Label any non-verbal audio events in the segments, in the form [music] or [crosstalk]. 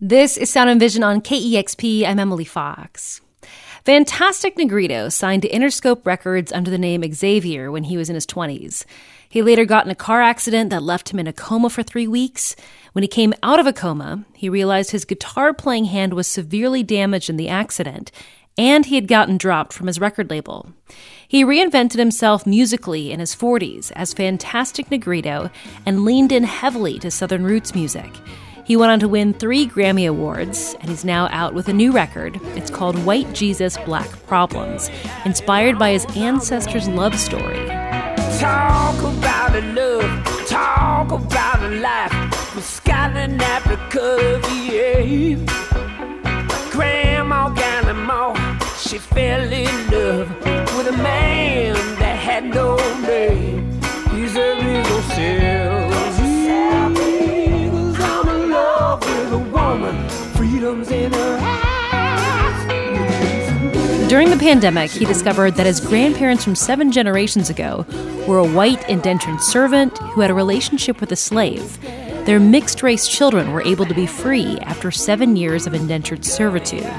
This is Sound and Vision on KEXP. I'm Emily Fox. Fantastic Negrito signed to Interscope Records under the name Xavier when he was in his 20s. He later got in a car accident that left him in a coma for three weeks. When he came out of a coma, he realized his guitar playing hand was severely damaged in the accident, and he had gotten dropped from his record label. He reinvented himself musically in his 40s as Fantastic Negrito and leaned in heavily to Southern roots music. He went on to win three Grammy Awards, and he's now out with a new record. It's called White Jesus, Black Problems, inspired by his ancestors' love story. Talk about a love, talk about a life with Scotland, Africa, yeah. Grandma Gallimore, she fell in love with a man that had no name. He's a little self. During the pandemic, he discovered that his grandparents from seven generations ago were a white indentured servant who had a relationship with a slave. Their mixed race children were able to be free after seven years of indentured servitude.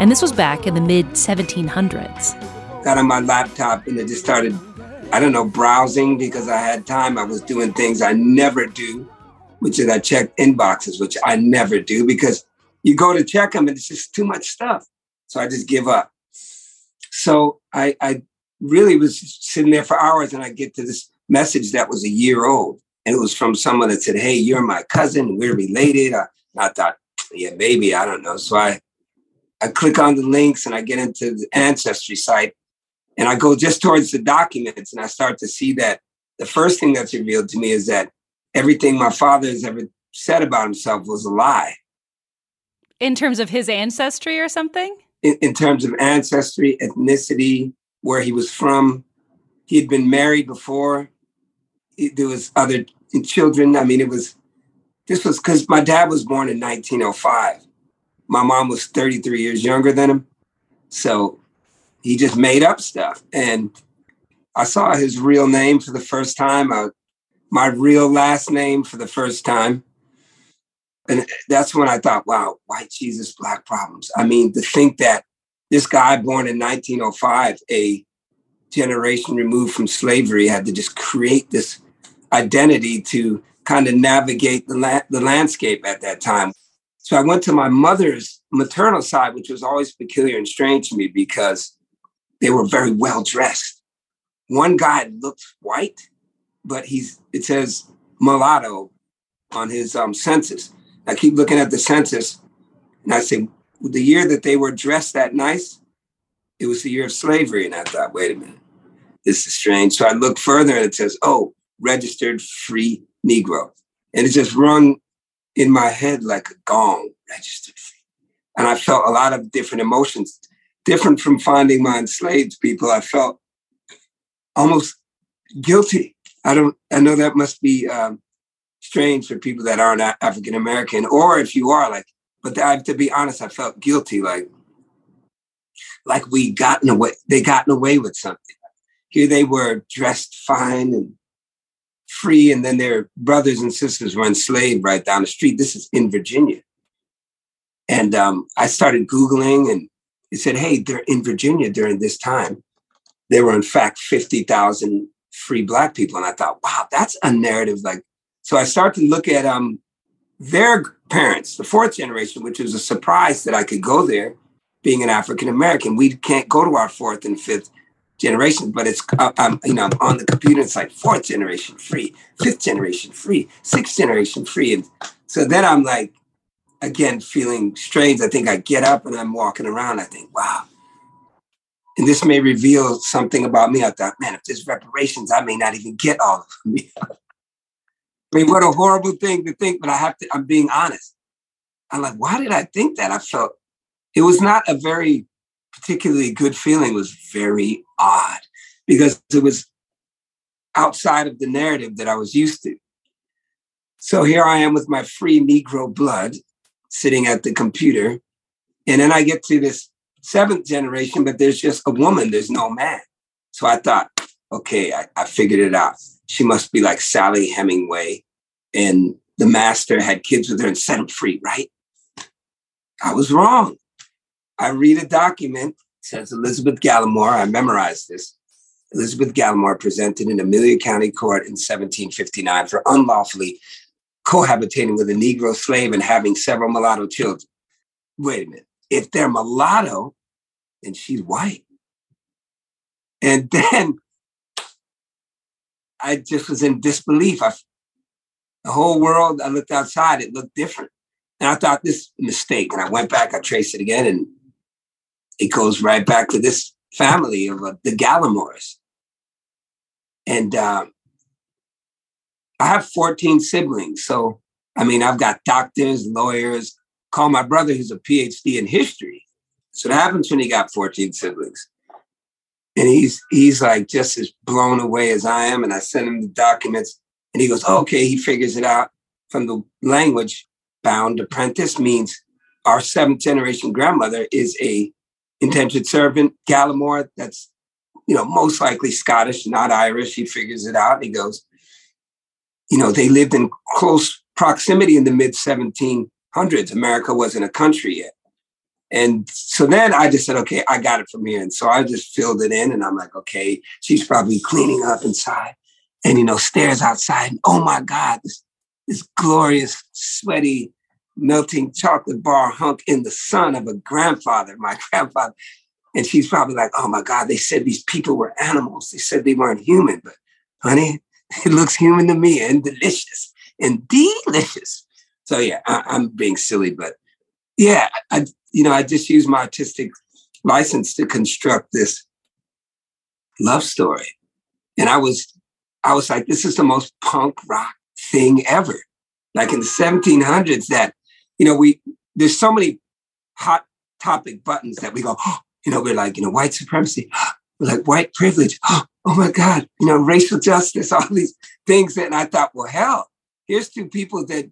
And this was back in the mid 1700s. Got on my laptop and I just started, I don't know, browsing because I had time. I was doing things I never do, which is I checked inboxes, which I never do because you go to check them and it's just too much stuff. So I just give up. So I, I really was sitting there for hours and I get to this message that was a year old. And it was from someone that said, Hey, you're my cousin. We're related. I, I thought, yeah, maybe, I don't know. So I, I click on the links and I get into the ancestry site and I go just towards the documents and I start to see that the first thing that's revealed to me is that everything my father has ever said about himself was a lie. In terms of his ancestry or something? In, in terms of ancestry, ethnicity, where he was from. He had been married before. He, there was other children. I mean, it was this was because my dad was born in 1905. My mom was 33 years younger than him, so he just made up stuff. And I saw his real name for the first time. My real last name for the first time. And that's when I thought, wow, white Jesus, black problems. I mean, to think that this guy born in 1905, a generation removed from slavery, had to just create this identity to kind of navigate the, la- the landscape at that time. So I went to my mother's maternal side, which was always peculiar and strange to me because they were very well dressed. One guy looked white, but he's it says mulatto on his um, census. I keep looking at the census and I say, the year that they were dressed that nice, it was the year of slavery. And I thought, wait a minute, this is strange. So I look further and it says, oh, registered free Negro. And it just rung in my head like a gong, registered free. And I felt a lot of different emotions, different from finding my enslaved people. I felt almost guilty. I don't, I know that must be um, strange for people that aren't African American, or if you are, like, but I, to be honest, I felt guilty, like, like we gotten away, they gotten away with something. Here they were dressed fine and free, and then their brothers and sisters were enslaved right down the street. This is in Virginia. And um, I started Googling, and it said, hey, they're in Virginia during this time. There were, in fact, 50,000 free Black people. And I thought, wow, that's a narrative like so I start to look at um, their parents, the fourth generation, which was a surprise that I could go there, being an African American. We can't go to our fourth and fifth generation, but it's uh, I'm you know I'm on the computer. It's like fourth generation free, fifth generation free, sixth generation free, and so then I'm like again feeling strange. I think I get up and I'm walking around. I think, wow. And this may reveal something about me. I thought, man, if there's reparations, I may not even get all of them. [laughs] I mean, what a horrible thing to think, but I have to, I'm being honest. I'm like, why did I think that? I felt it was not a very particularly good feeling, it was very odd because it was outside of the narrative that I was used to. So here I am with my free Negro blood sitting at the computer. And then I get to this seventh generation, but there's just a woman, there's no man. So I thought, okay, I, I figured it out she must be like Sally Hemingway, and the master had kids with her and set them free, right? I was wrong. I read a document, says Elizabeth Gallimore. I memorized this. Elizabeth Gallimore presented in Amelia County Court in 1759 for unlawfully cohabitating with a Negro slave and having several mulatto children. Wait a minute. If they're mulatto, then she's white. And [laughs] then I just was in disbelief. I, the whole world, I looked outside, it looked different. And I thought this mistake. And I went back, I traced it again, and it goes right back to this family of uh, the Gallimores. And uh, I have 14 siblings. So, I mean, I've got doctors, lawyers. Call my brother, who's a PhD in history. So, that happens when you got 14 siblings. And he's he's like just as blown away as I am. And I sent him the documents, and he goes, oh, "Okay." He figures it out from the language. Bound apprentice means our seventh generation grandmother is a indentured servant. Gallimore, that's you know most likely Scottish, not Irish. He figures it out. He goes, you know, they lived in close proximity in the mid 1700s. America wasn't a country yet. And so then I just said, okay, I got it from here. And so I just filled it in and I'm like, okay, she's probably cleaning up inside and, you know, stares outside. And, oh my God, this, this glorious, sweaty, melting chocolate bar hunk in the sun of a grandfather, my [laughs] grandfather. And she's probably like, oh my God, they said these people were animals. They said they weren't human. But honey, [laughs] it looks human to me and delicious and delicious. So yeah, I, am being silly, but yeah, I, you know, I just used my artistic license to construct this love story. And I was, I was like, this is the most punk rock thing ever. Like in the 1700s, that, you know, we, there's so many hot topic buttons that we go, oh, you know, we're like, you know, white supremacy, we're [gasps] like white privilege, [gasps] oh, my God, you know, racial justice, [laughs] all these things. And I thought, well, hell, here's two people that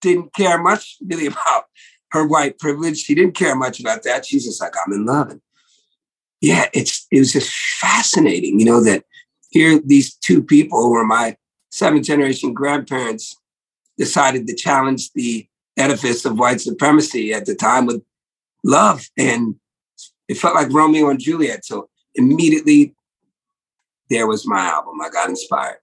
didn't care much really [laughs] about her white privilege. She didn't care much about that. She's just like, I'm in love. And yeah, it's it was just fascinating, you know, that here these two people who were my seventh generation grandparents decided to challenge the edifice of white supremacy at the time with love. And it felt like Romeo and Juliet. So immediately there was my album. I got inspired.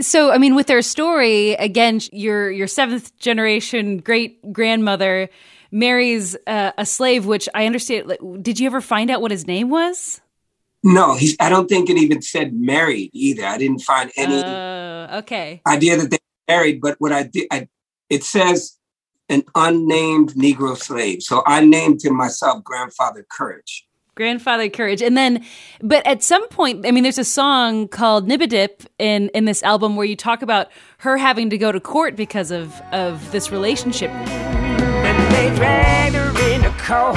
So, I mean, with their story, again, your your seventh generation great grandmother marries uh, a slave, which I understand. Did you ever find out what his name was? No, he's. I don't think it even said married either. I didn't find any uh, okay idea that they married. But what I did, I, it says an unnamed Negro slave. So I named him myself Grandfather Courage grandfather courage. And then but at some point i mean there's a song called Nibbadip in in this album where you talk about her having to go to court because of of this relationship. And they dragged her in a court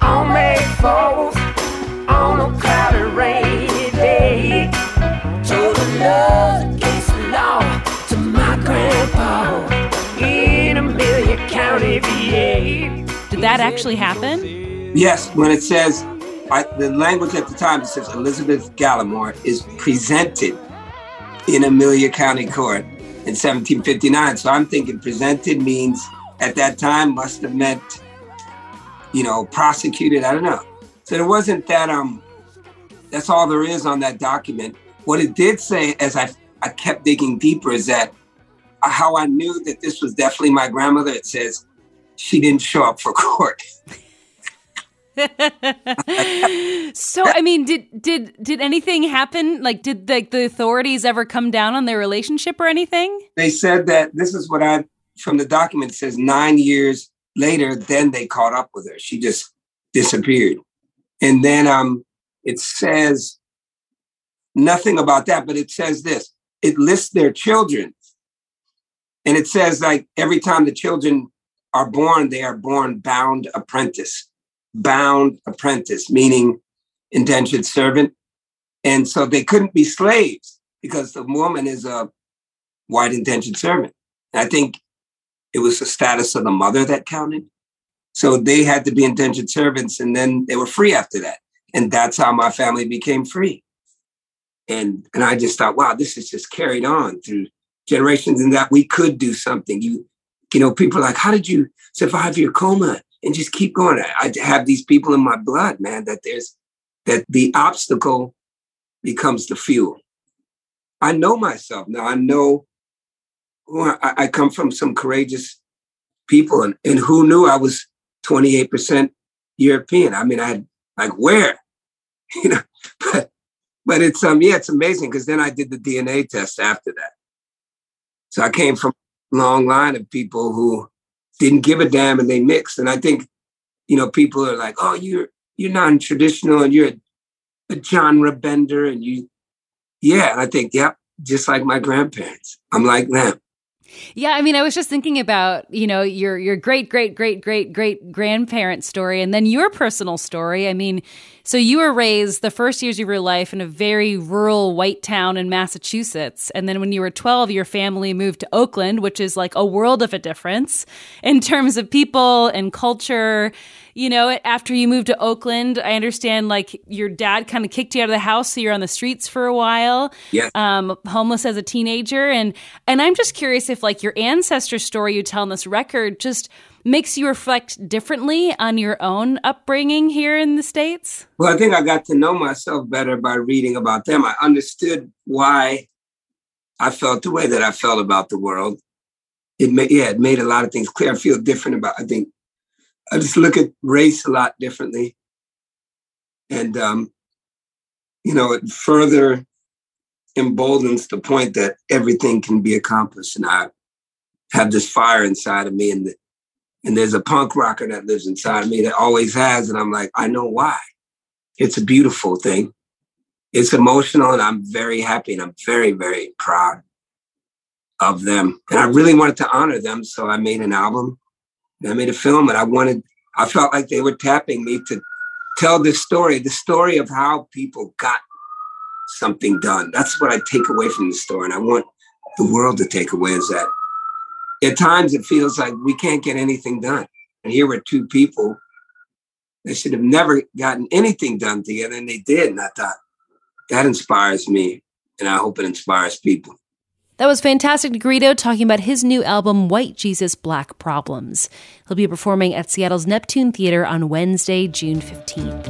on May 4th on a cloudy rainy day. Told her love against the law to my grandpa in Amelia County VA did that actually happen? Yes when it says I, the language at the time says Elizabeth Gallimore is presented in Amelia County Court in 1759. So I'm thinking presented means at that time must have meant, you know, prosecuted. I don't know. So it wasn't that um that's all there is on that document. What it did say as I I kept digging deeper is that how I knew that this was definitely my grandmother. It says she didn't show up for [laughs] court. So I mean, did did did anything happen? Like, did the, the authorities ever come down on their relationship or anything? They said that this is what I from the document says nine years later, then they caught up with her. She just disappeared. And then um it says nothing about that, but it says this. It lists their children. And it says like every time the children are born, they are born bound apprentice bound apprentice, meaning indentured servant. And so they couldn't be slaves because the woman is a white indentured servant. And I think it was the status of the mother that counted. So they had to be indentured servants and then they were free after that. And that's how my family became free. And and I just thought, wow, this is just carried on through generations and that we could do something. You, you know, people are like, how did you survive your coma? And just keep going. I have these people in my blood, man, that there's that the obstacle becomes the fuel. I know myself now. I know I, I come from some courageous people, and, and who knew I was 28% European? I mean, I had like where, [laughs] you know, but but it's um yeah, it's amazing because then I did the DNA test after that. So I came from a long line of people who didn't give a damn and they mixed. And I think, you know, people are like, oh, you're you're non-traditional and you're a, a genre bender and you yeah. And I think, yep, just like my grandparents. I'm like them. Yeah, I mean, I was just thinking about you know your your great great great great great grandparent story, and then your personal story. I mean, so you were raised the first years of your life in a very rural white town in Massachusetts, and then when you were twelve, your family moved to Oakland, which is like a world of a difference in terms of people and culture you know, after you moved to Oakland, I understand like your dad kind of kicked you out of the house, so you're on the streets for a while. Yeah. Um, homeless as a teenager, and and I'm just curious if like your ancestor story you tell in this record just makes you reflect differently on your own upbringing here in the states. Well, I think I got to know myself better by reading about them. I understood why I felt the way that I felt about the world. It made yeah, it made a lot of things clear. I feel different about. I think I just look at race a lot differently. And, um, you know, it further emboldens the point that everything can be accomplished. And I have this fire inside of me, and, the, and there's a punk rocker that lives inside of me that always has. And I'm like, I know why. It's a beautiful thing. It's emotional, and I'm very happy and I'm very, very proud of them. And I really wanted to honor them. So I made an album I made a film and I wanted, I felt like they were tapping me to tell this story, the story of how people got something done. That's what I take away from the story. And I want the world to take away is that at times it feels like we can't get anything done. And here were two people that should have never gotten anything done together, and they did. And I thought, that inspires me, and I hope it inspires people. That was Fantastic Negrito talking about his new album, White Jesus Black Problems. He'll be performing at Seattle's Neptune Theater on Wednesday, June 15th.